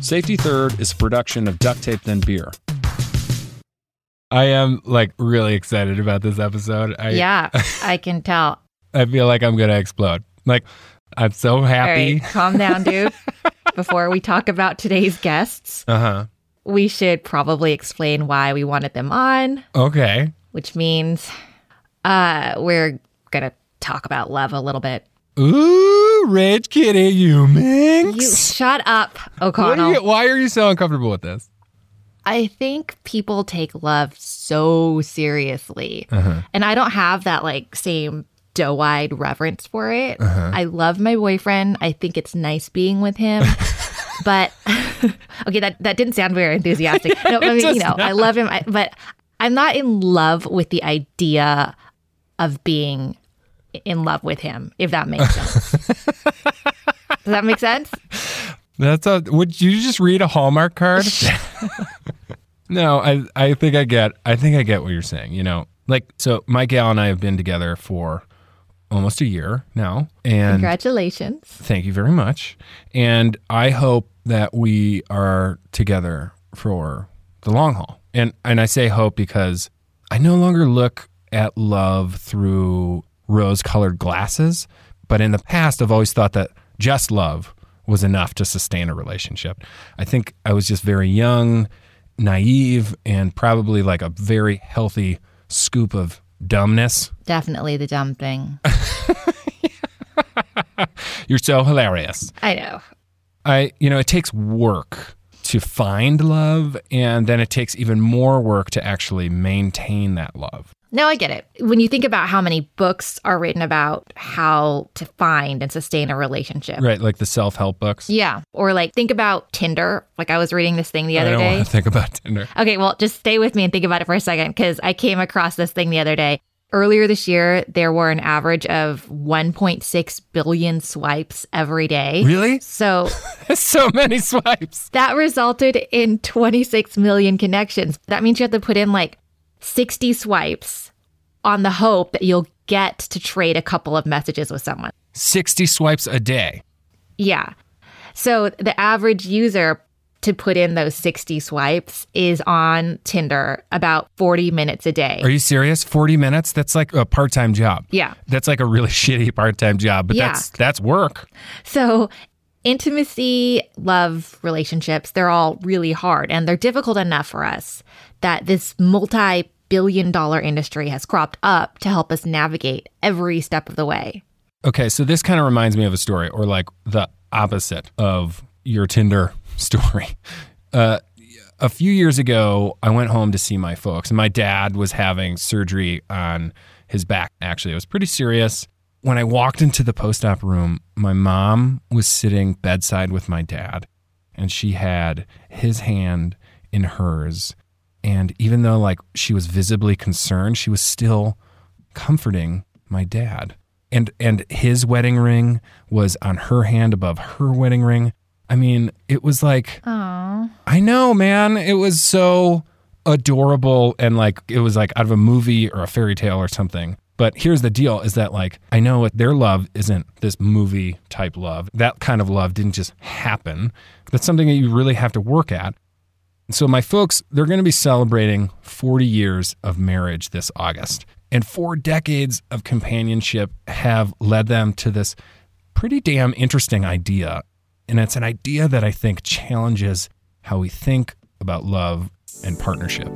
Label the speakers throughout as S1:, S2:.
S1: Safety Third is a production of Duct Tape Then Beer.
S2: I am like really excited about this episode. I,
S3: yeah, I can tell.
S2: I feel like I'm gonna explode. Like I'm so happy.
S3: right, calm down, dude. Before we talk about today's guests,
S2: Uh huh.
S3: we should probably explain why we wanted them on,
S2: Okay.
S3: which means uh, we're going to talk about love a little bit.
S2: Ooh, Rage Kitty, you minx.
S3: You shut up, O'Connell.
S2: are you, why are you so uncomfortable with this?
S3: I think people take love so seriously. Uh-huh. And I don't have that like same doe eyed reverence for it. Uh-huh. I love my boyfriend. I think it's nice being with him. but okay, that, that didn't sound very enthusiastic. No, I mean, you know, I love him, I, but I'm not in love with the idea of being in love with him, if that makes sense. Does that make sense?
S2: That's a. Would you just read a Hallmark card? no, I I think I get. I think I get what you're saying. You know, like so, my gal and I have been together for almost a year now, and
S3: Congratulations.
S2: Thank you very much. And I hope that we are together for the long haul. And and I say hope because I no longer look at love through rose-colored glasses, but in the past I've always thought that just love was enough to sustain a relationship. I think I was just very young, naive, and probably like a very healthy scoop of dumbness.
S3: Definitely the dumb thing.
S2: You're so hilarious.
S3: I know.
S2: I, you know, it takes work to find love, and then it takes even more work to actually maintain that love.
S3: No, I get it. When you think about how many books are written about how to find and sustain a relationship.
S2: Right, like the self help books.
S3: Yeah. Or like think about Tinder. Like I was reading this thing the
S2: I
S3: other
S2: don't
S3: day.
S2: want to think about Tinder.
S3: Okay, well, just stay with me and think about it for a second because I came across this thing the other day. Earlier this year, there were an average of 1.6 billion swipes every day.
S2: Really?
S3: So
S2: so many swipes.
S3: that resulted in 26 million connections. That means you have to put in like 60 swipes on the hope that you'll get to trade a couple of messages with someone.
S2: 60 swipes a day.
S3: Yeah. So the average user to put in those 60 swipes is on Tinder about 40 minutes a day.
S2: Are you serious? 40 minutes? That's like a part time job.
S3: Yeah.
S2: That's like a really shitty part time job, but
S3: Yeah.
S2: that's that's work.
S3: So, intimacy, love, relationships, they're all really hard and they're difficult enough for us that this multi billion dollar industry has cropped up to help us navigate every step of the way.
S2: Okay, so this kind of reminds me of a story, or like the opposite of your Tinder story. Uh, a few years ago, I went home to see my folks, and my dad was having surgery on his back. Actually, it was pretty serious. When I walked into the post op room, my mom was sitting bedside with my dad, and she had his hand in hers. And even though like she was visibly concerned, she was still comforting my dad. And and his wedding ring was on her hand above her wedding ring. I mean, it was like
S3: Oh.
S2: I know, man. It was so adorable and like it was like out of a movie or a fairy tale or something. But here's the deal is that like I know their love isn't this movie type love. That kind of love didn't just happen. That's something that you really have to work at. So my folks, they're going to be celebrating 40 years of marriage this August. And four decades of companionship have led them to this pretty damn interesting idea. And it's an idea that I think challenges how we think about love and partnership.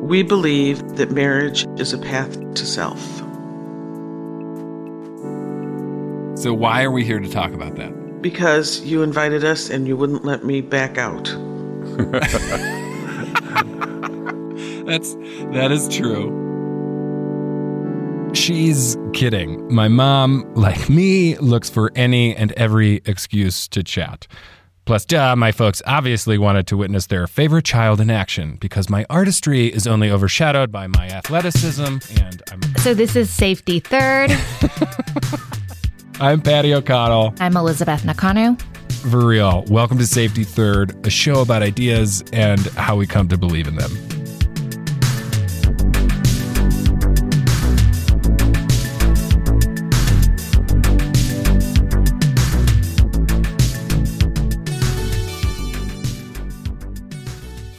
S4: We believe that marriage is a path to self.
S2: So why are we here to talk about that?
S4: Because you invited us and you wouldn't let me back out.
S2: That's that is true. She's kidding. My mom, like me, looks for any and every excuse to chat. Plus, duh, my folks obviously wanted to witness their favorite child in action because my artistry is only overshadowed by my athleticism, and I'm
S3: So this is Safety Third.
S2: I'm Paddy O'Connell.
S3: I'm Elizabeth Nakano.
S2: For real, welcome to Safety Third, a show about ideas and how we come to believe in them.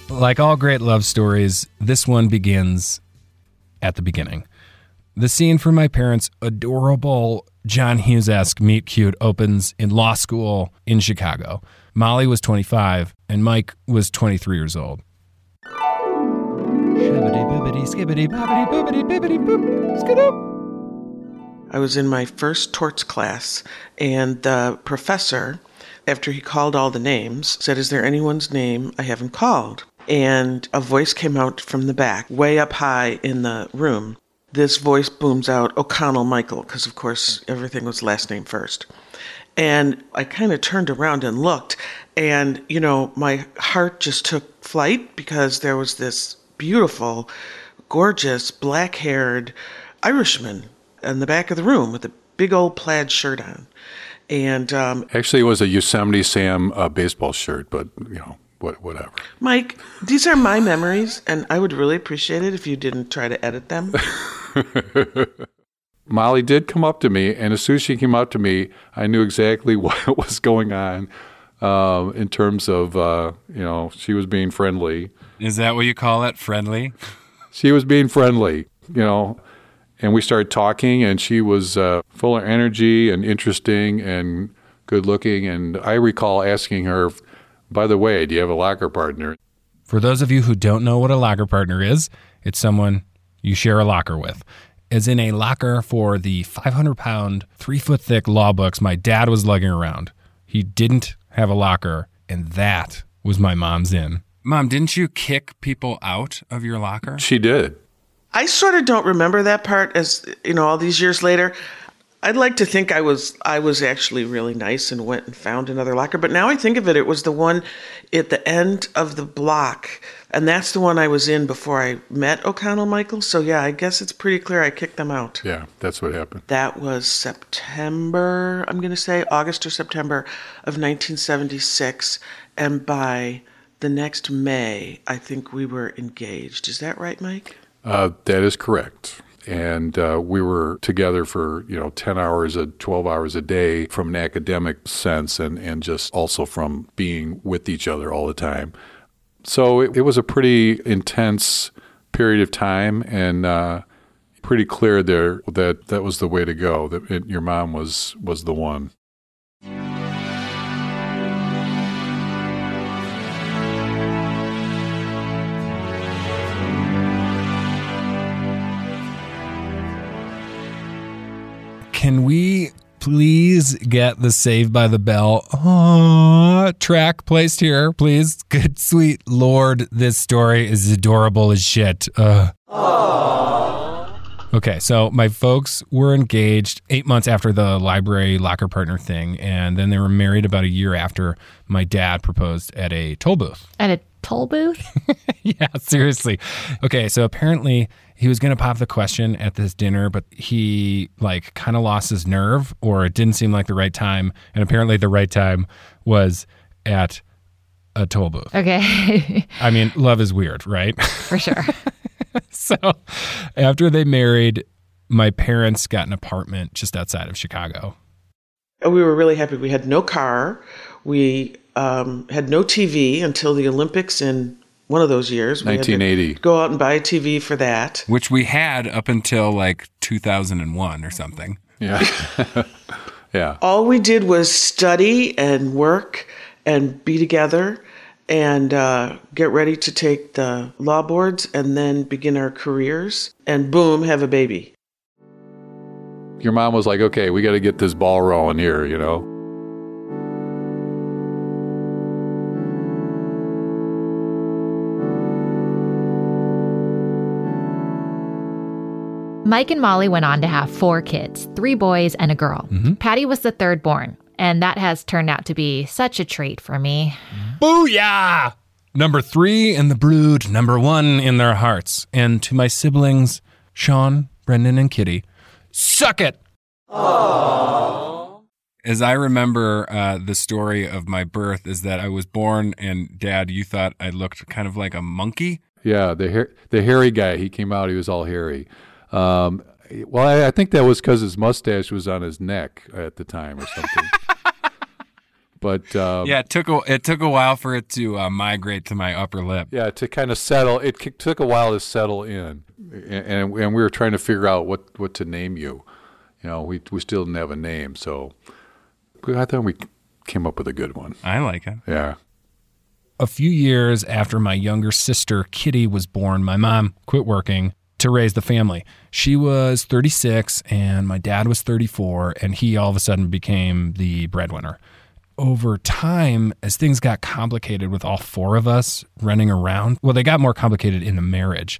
S2: Like all great love stories, this one begins at the beginning. The scene from my parents' adorable John Hughes esque meet cute opens in law school in Chicago. Molly was 25 and Mike was 23 years old.
S4: I was in my first torts class, and the professor, after he called all the names, said, Is there anyone's name I haven't called? And a voice came out from the back, way up high in the room. This voice booms out, O'Connell Michael, because of course everything was last name first. And I kind of turned around and looked, and you know, my heart just took flight because there was this beautiful, gorgeous, black haired Irishman in the back of the room with a big old plaid shirt on. And um,
S5: Actually, it was a Yosemite Sam uh, baseball shirt, but you know, what, whatever.
S4: Mike, these are my memories, and I would really appreciate it if you didn't try to edit them.
S5: Molly did come up to me, and as soon as she came up to me, I knew exactly what was going on um, in terms of, uh, you know, she was being friendly.
S2: Is that what you call it? Friendly?
S5: She was being friendly, you know, and we started talking, and she was uh, full of energy and interesting and good looking. And I recall asking her, by the way, do you have a locker partner?
S2: For those of you who don't know what a locker partner is, it's someone you share a locker with. As in a locker for the 500 pound, three foot thick law books my dad was lugging around. He didn't have a locker, and that was my mom's in. Mom, didn't you kick people out of your locker?
S5: She did.
S4: I sort of don't remember that part as you know all these years later. I'd like to think I was I was actually really nice and went and found another locker, but now I think of it, it was the one at the end of the block, and that's the one I was in before I met O'Connell Michael. So yeah, I guess it's pretty clear I kicked them out.
S5: Yeah, that's what happened.
S4: That was September, I'm going to say August or September of 1976, and by the next May, I think we were engaged. Is that right, Mike?
S5: Uh, that is correct. And uh, we were together for, you know, 10 hours, a 12 hours a day from an academic sense and, and just also from being with each other all the time. So it, it was a pretty intense period of time and uh, pretty clear there that that was the way to go, that it, your mom was, was the one.
S2: Can we please get the Saved by the Bell uh, track placed here, please? Good sweet lord, this story is adorable as shit. Uh. Okay, so my folks were engaged eight months after the library locker partner thing, and then they were married about a year after my dad proposed at a toll booth.
S3: At a toll booth?
S2: yeah, seriously. Okay, so apparently he was going to pop the question at this dinner, but he like kind of lost his nerve or it didn't seem like the right time. And apparently the right time was at a toll booth.
S3: Okay.
S2: I mean, love is weird, right?
S3: For sure.
S2: so after they married, my parents got an apartment just outside of Chicago.
S4: We were really happy. We had no car. We um, had no TV until the Olympics in one of those years. We had to
S5: 1980.
S4: Go out and buy a TV for that.
S2: Which we had up until like 2001 or something.
S5: Yeah. yeah.
S4: All we did was study and work and be together and uh, get ready to take the law boards and then begin our careers and boom, have a baby.
S5: Your mom was like, okay, we got to get this ball rolling here, you know?
S3: Mike and Molly went on to have four kids three boys and a girl. Paddy was the third born, and that has turned out to be such a treat for me.
S2: Booyah! Number three in the brood, number one in their hearts. And to my siblings, Sean, Brendan, and Kitty, suck it! Aww. As I remember uh, the story of my birth, is that I was born, and Dad, you thought I looked kind of like a monkey.
S5: Yeah, the hair, the hairy guy. He came out. He was all hairy. Um, well, I, I think that was because his mustache was on his neck at the time or something. But um,
S2: Yeah, it took a it took a while for it to uh, migrate to my upper lip.
S5: yeah, to kind of settle. It c- took a while to settle in, and, and and we were trying to figure out what what to name you. You know, we we still didn't have a name, so I thought we came up with a good one.
S2: I like it.
S5: Yeah.
S2: A few years after my younger sister Kitty was born, my mom quit working to raise the family. She was 36 and my dad was 34, and he all of a sudden became the breadwinner. Over time, as things got complicated with all four of us running around, well, they got more complicated in the marriage,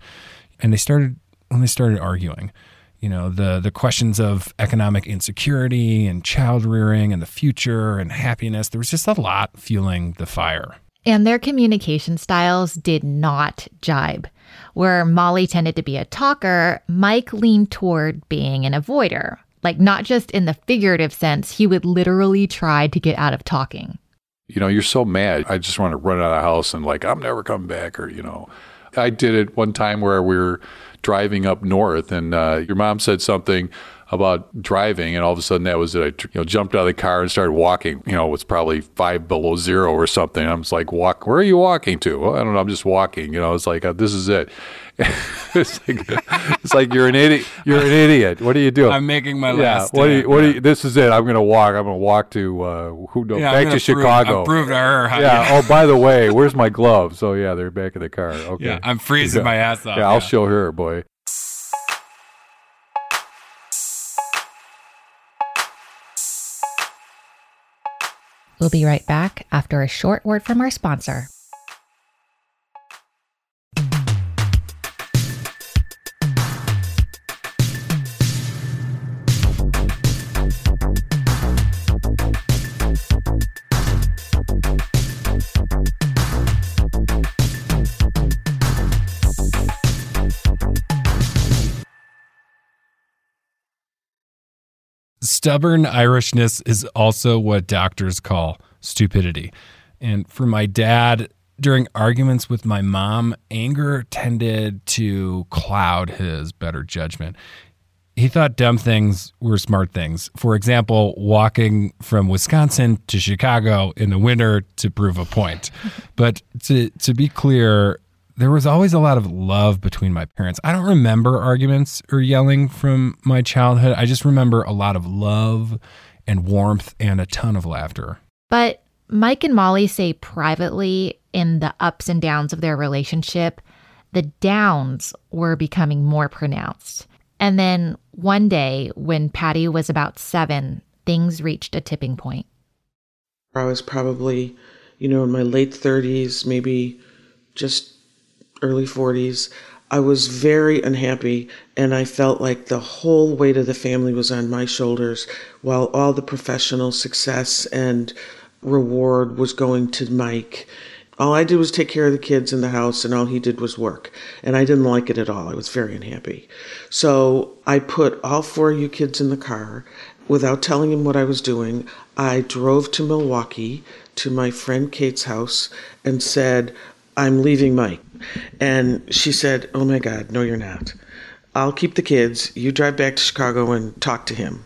S2: and they started when they started arguing. You know, the the questions of economic insecurity and child rearing and the future and happiness. There was just a lot fueling the fire.
S3: And their communication styles did not jibe. Where Molly tended to be a talker, Mike leaned toward being an avoider. Like, not just in the figurative sense, he would literally try to get out of talking.
S5: you know, you're so mad. I just want to run out of the house and like, I'm never coming back. Or, you know, I did it one time where we were driving up north and uh, your mom said something about driving. And all of a sudden that was it. I, you know, jumped out of the car and started walking, you know, it was probably five below zero or something. I was like, walk, where are you walking to? Well, I don't know. I'm just walking, you know, it's like, uh, this is it. it's like, it's like, you're an idiot. You're an idiot. What are you doing?
S2: I'm making my
S5: yeah.
S2: last.
S5: What do you, what do you, this is it. I'm going to walk. I'm going to walk to, uh, who knows,
S2: Yeah, I'm
S5: back
S2: gonna
S5: to
S2: prove-
S5: Chicago.
S2: Prove to her.
S5: Yeah. Oh, by the way, where's my gloves? So yeah, they're back in the car. Okay.
S2: yeah, I'm freezing
S5: Yeah.
S2: my ass off.
S5: Yeah, I'll show her, boy.
S3: We'll be right back after a short word from our sponsor.
S2: Stubborn Irishness is also what doctors call stupidity. And for my dad, during arguments with my mom, anger tended to cloud his better judgment. He thought dumb things were smart things. For example, walking from Wisconsin to Chicago in the winter to prove a point. But to, to be clear, there was always a lot of love between my parents. I don't remember arguments or yelling from my childhood. I just remember a lot of love and warmth and a ton of laughter.
S3: But Mike and Molly say privately in the ups and downs of their relationship, the downs were becoming more pronounced. And then one day, when Paddy was about seven, things reached a tipping point.
S4: I was probably, you know, in my late 30s, maybe just early 40s. I was very unhappy, and I felt like the whole weight of the family was on my shoulders, while all the professional success and reward was going to Mike. All I did was take care of the kids in the house, and all he did was work. And I didn't like it at all. I was very unhappy. So I put all four of you kids in the car without telling him what I was doing. I drove to Milwaukee to my friend Kate's house and said, I'm leaving Mike. And she said, Oh my God, no, you're not. I'll keep the kids. You drive back to Chicago and talk to him.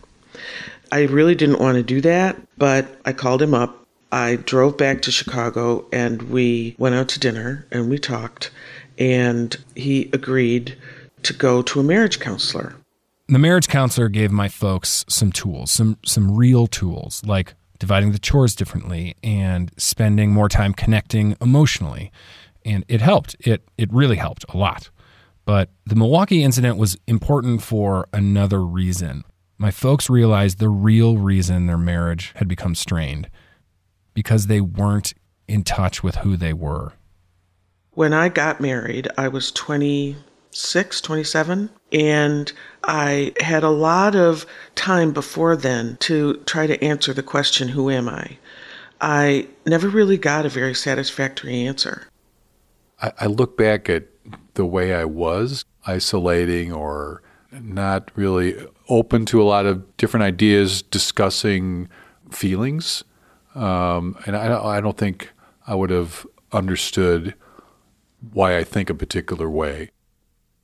S4: I really didn't want to do that, but I called him up. I drove back to Chicago and we went out to dinner and we talked. And he agreed to go to a marriage counselor.
S2: The marriage counselor gave my folks some tools, some some real tools, like dividing the chores differently and spending more time connecting emotionally. And it helped. It it really helped a lot. But the Milwaukee incident was important for another reason. My folks realized the real reason their marriage had become strained because they weren't in touch with who they were.
S4: When I got married, I was 26, 27, and I had a lot of time before then to try to answer the question, Who am I? I never really got a very satisfactory answer.
S5: I, I look back at the way I was isolating or not really open to a lot of different ideas, discussing feelings. Um, and I, I don't think I would have understood why I think a particular way.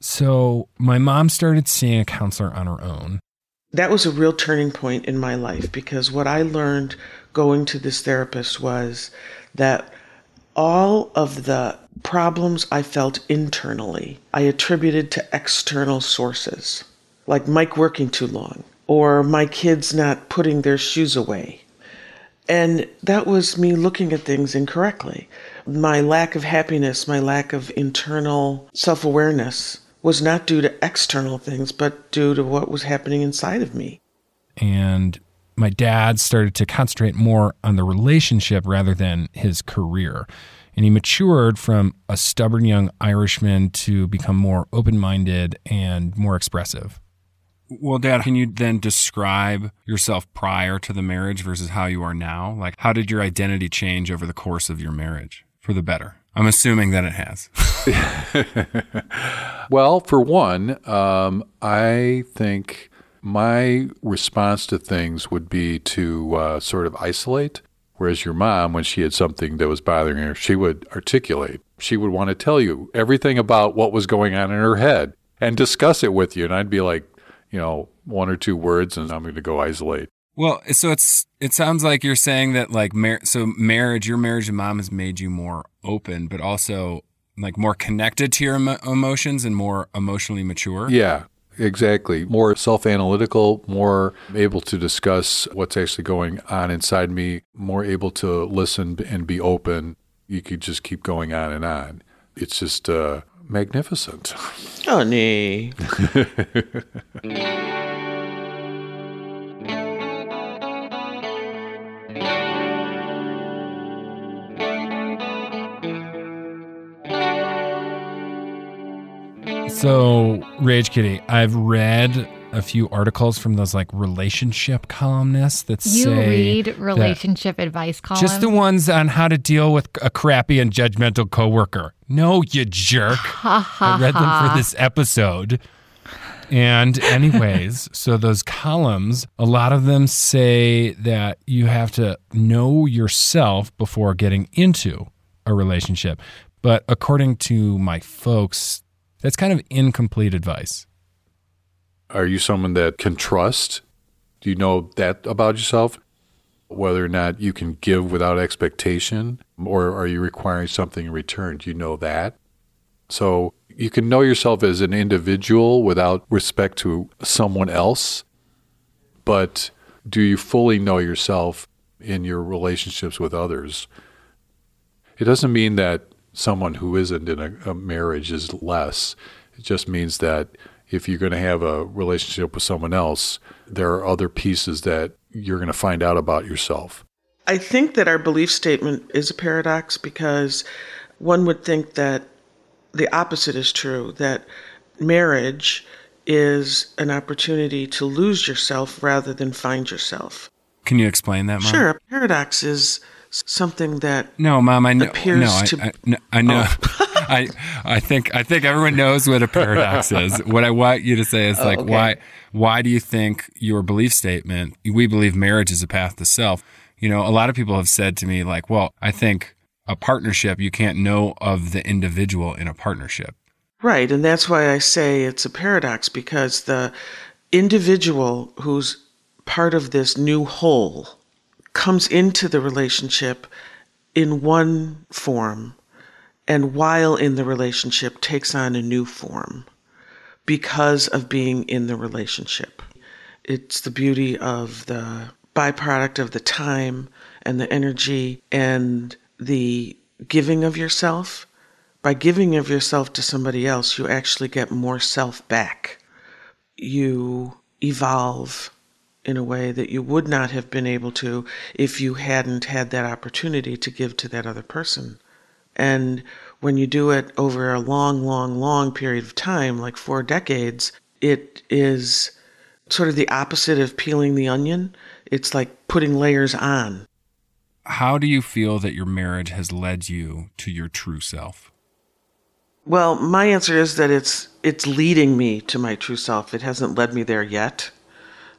S2: So my mom started seeing a counselor on her own.
S4: that was a real turning point in my life because what I learned going to this therapist was that all of the problems I felt internally, I attributed to external sources, like Mike working too long or my kids not putting their shoes away. And that was me looking at things incorrectly. My lack of happiness, my lack of internal self awareness was not due to external things, but due to what was happening inside of me.
S2: And my dad started to concentrate more on the relationship rather than his career. And he matured from a stubborn young Irishman to become more open minded and more expressive. Well, Dad, can you then describe yourself prior to the marriage versus how you are now? Like, how did your identity change over the course of your marriage for the better? I'm assuming that it has.
S5: well, for one, um, I think my response to things would be to uh, sort of isolate. Whereas your mom, when she had something that was bothering her, she would articulate. She would want to tell you everything about what was going on in her head and discuss it with you. And I'd be like, you know, one or two words, and I'm going to go isolate.
S2: Well, so it's it sounds like you're saying that like mar- so marriage, your marriage and mom has made you more open, but also like more connected to your emo- emotions and more emotionally mature.
S5: Yeah, exactly. More self-analytical, more able to discuss what's actually going on inside me, more able to listen and be open. You could just keep going on and on. It's just uh, magnificent.
S4: Honey.
S2: So, Rage Kitty, I've read a few articles from those like relationship columnists that
S3: You
S2: say
S3: read relationship advice columns.
S2: just the ones on how to deal with a crappy and judgmental coworker. No, you jerk. I read them for this episode. And, anyways, so those columns, a lot of them say that you have to know yourself before getting into a relationship. But according to my folks, that's kind of incomplete advice.
S5: Are you someone that can trust? Do you know that about yourself? Whether or not you can give without expectation, or are you requiring something in return? Do you know that? So you can know yourself as an individual without respect to someone else, but do you fully know yourself in your relationships with others? It doesn't mean that someone who isn't in a, a marriage is less. It just means that if you're going to have a relationship with someone else, there are other pieces that you're going to find out about yourself.
S4: I think that our belief statement is a paradox because one would think that the opposite is true that marriage is an opportunity to lose yourself rather than find yourself.
S2: Can you explain that, Mom?
S4: Sure, a paradox is something that
S2: No, Mom, I know.
S4: appears
S2: no, I,
S4: to- Oh.
S2: I, no, I know. Oh. I, I think, I think everyone knows what a paradox is. What I want you to say is oh, like,
S4: Oh, okay.
S2: why, why do you think your belief statement? We believe marriage is a path to self. You know, a lot of people have said to me, like, well, I think a partnership, you can't know of the individual in a partnership.
S4: Right, and that's why I say it's a paradox because the individual who's part of this new whole comes into the relationship in one form and while in the relationship takes on a new form because of being in the relationship. It's the beauty of the byproduct of the time and the energy and the giving of yourself. By giving of yourself to somebody else, you actually get more self back. You evolve in a way that you would not have been able to if you hadn't had that opportunity to give to that other person. And when you do it over a long, long, long period of time, like four decades, it is sort of the opposite of peeling the onion. It's like putting layers on.
S2: How do you feel that your marriage has led you to your true self?
S4: Well, my answer is that it's it's leading me to my true self. It hasn't led me there yet.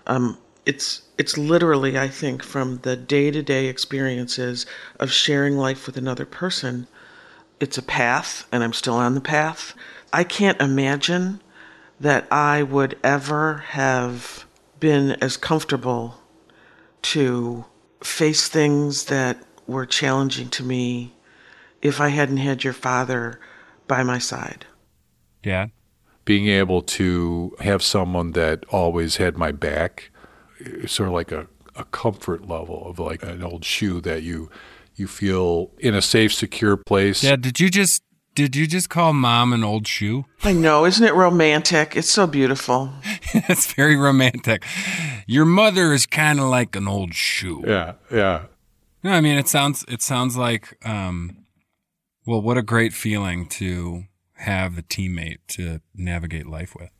S4: Um, it's it's literally, I think, from the day to day experiences of sharing life with another person. It's a path, and I'm still on the path. I can't imagine that I would ever have been as comfortable to face things that were challenging to me if I hadn't had your father by my side.
S2: Dad?
S5: Being able to have someone that always had my back, sort of like a, a comfort level of like an old shoe that you you feel in a safe, secure place.
S2: Yeah. did you just did you just call mom an old shoe?
S4: I know, isn't it romantic? It's so beautiful.
S2: it's very romantic. Your mother is kind of like an old shoe.
S5: Yeah, yeah.
S2: No, I mean it sounds it sounds like um well, what a great feeling to have a teammate to navigate life with.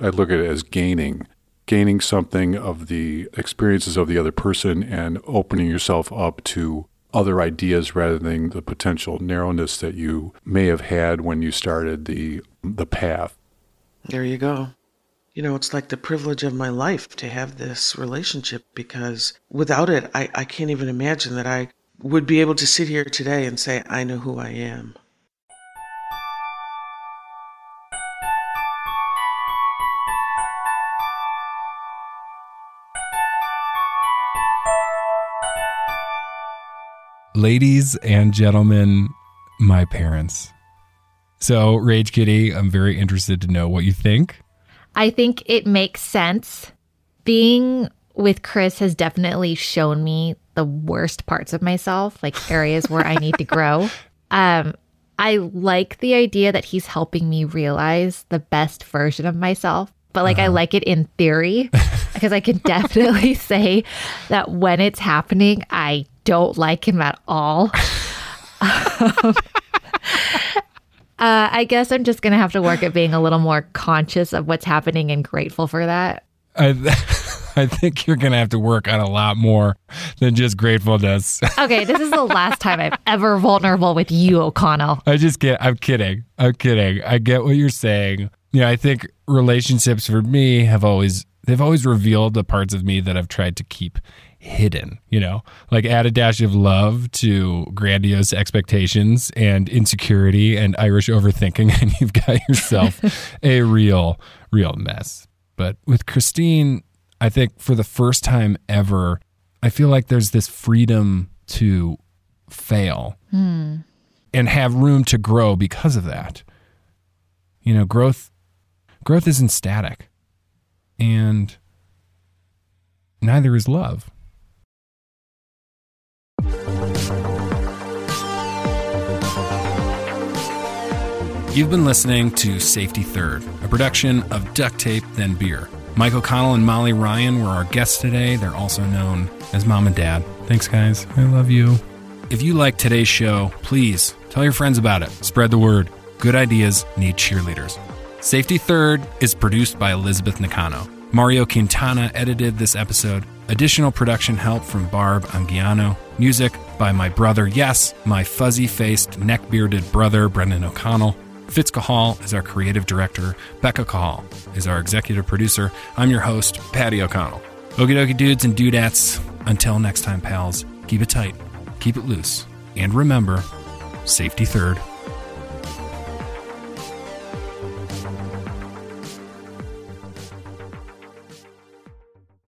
S5: I look at it as gaining, gaining something of the experiences of the other person and opening yourself up to other ideas rather than the potential narrowness that you may have had when you started the the path.
S4: There you go. You know, it's like the privilege of my life to have this relationship because without it, I, I can't even imagine that I would be able to sit here today and say, I know who I am.
S2: Ladies and gentlemen, my parents. So, Rage Kitty, I'm very interested to know what you think.
S3: I think it makes sense. Being with Chris has definitely shown me the worst parts of myself, like areas where I need to grow. Um, I like the idea that he's helping me realize the best version of myself, but like uh-huh. I like it in theory because I can definitely say that when it's happening, I don't like him at all. um, uh, I guess I'm just going to have to work at being a little more conscious of what's happening and grateful for that.
S2: I, I think you're going to have to work on a lot more than just gratefulness.
S3: okay, this is the last time I'm ever vulnerable with you, O'Connell.
S2: I just get, I'm kidding. I'm kidding. I get what you're saying. Yeah, I think relationships for me have always, they've always revealed the parts of me that I've tried to keep hidden, you know, like add a dash of love to grandiose expectations and insecurity and Irish overthinking, and you've got yourself a real, real mess. But with Christine, I think for the first time ever, I feel like there's this freedom to fail hmm. and have room to grow because of that. You know, growth growth isn't static. And neither is love. You've been listening to Safety Third, a production of Duct Tape Then Beer. Mike O'Connell and Molly Ryan were our guests today. They're also known as Mom and Dad. Thanks, guys. I love you. If you like today's show, please tell your friends about it. Spread the word. Good ideas need cheerleaders. Safety Third is produced by Elizabeth Nakano. Mario Quintana edited this episode. Additional production help from Barb Anguiano. Music by my brother, yes, my fuzzy faced, neck bearded brother, Brendan O'Connell. Fitz Cahall is our creative director. Becca Cahall is our executive producer. I'm your host, Paddy O'Connell. Okie dokie dudes and dudettes. Until next time, pals, keep it tight, keep it loose, and remember safety third.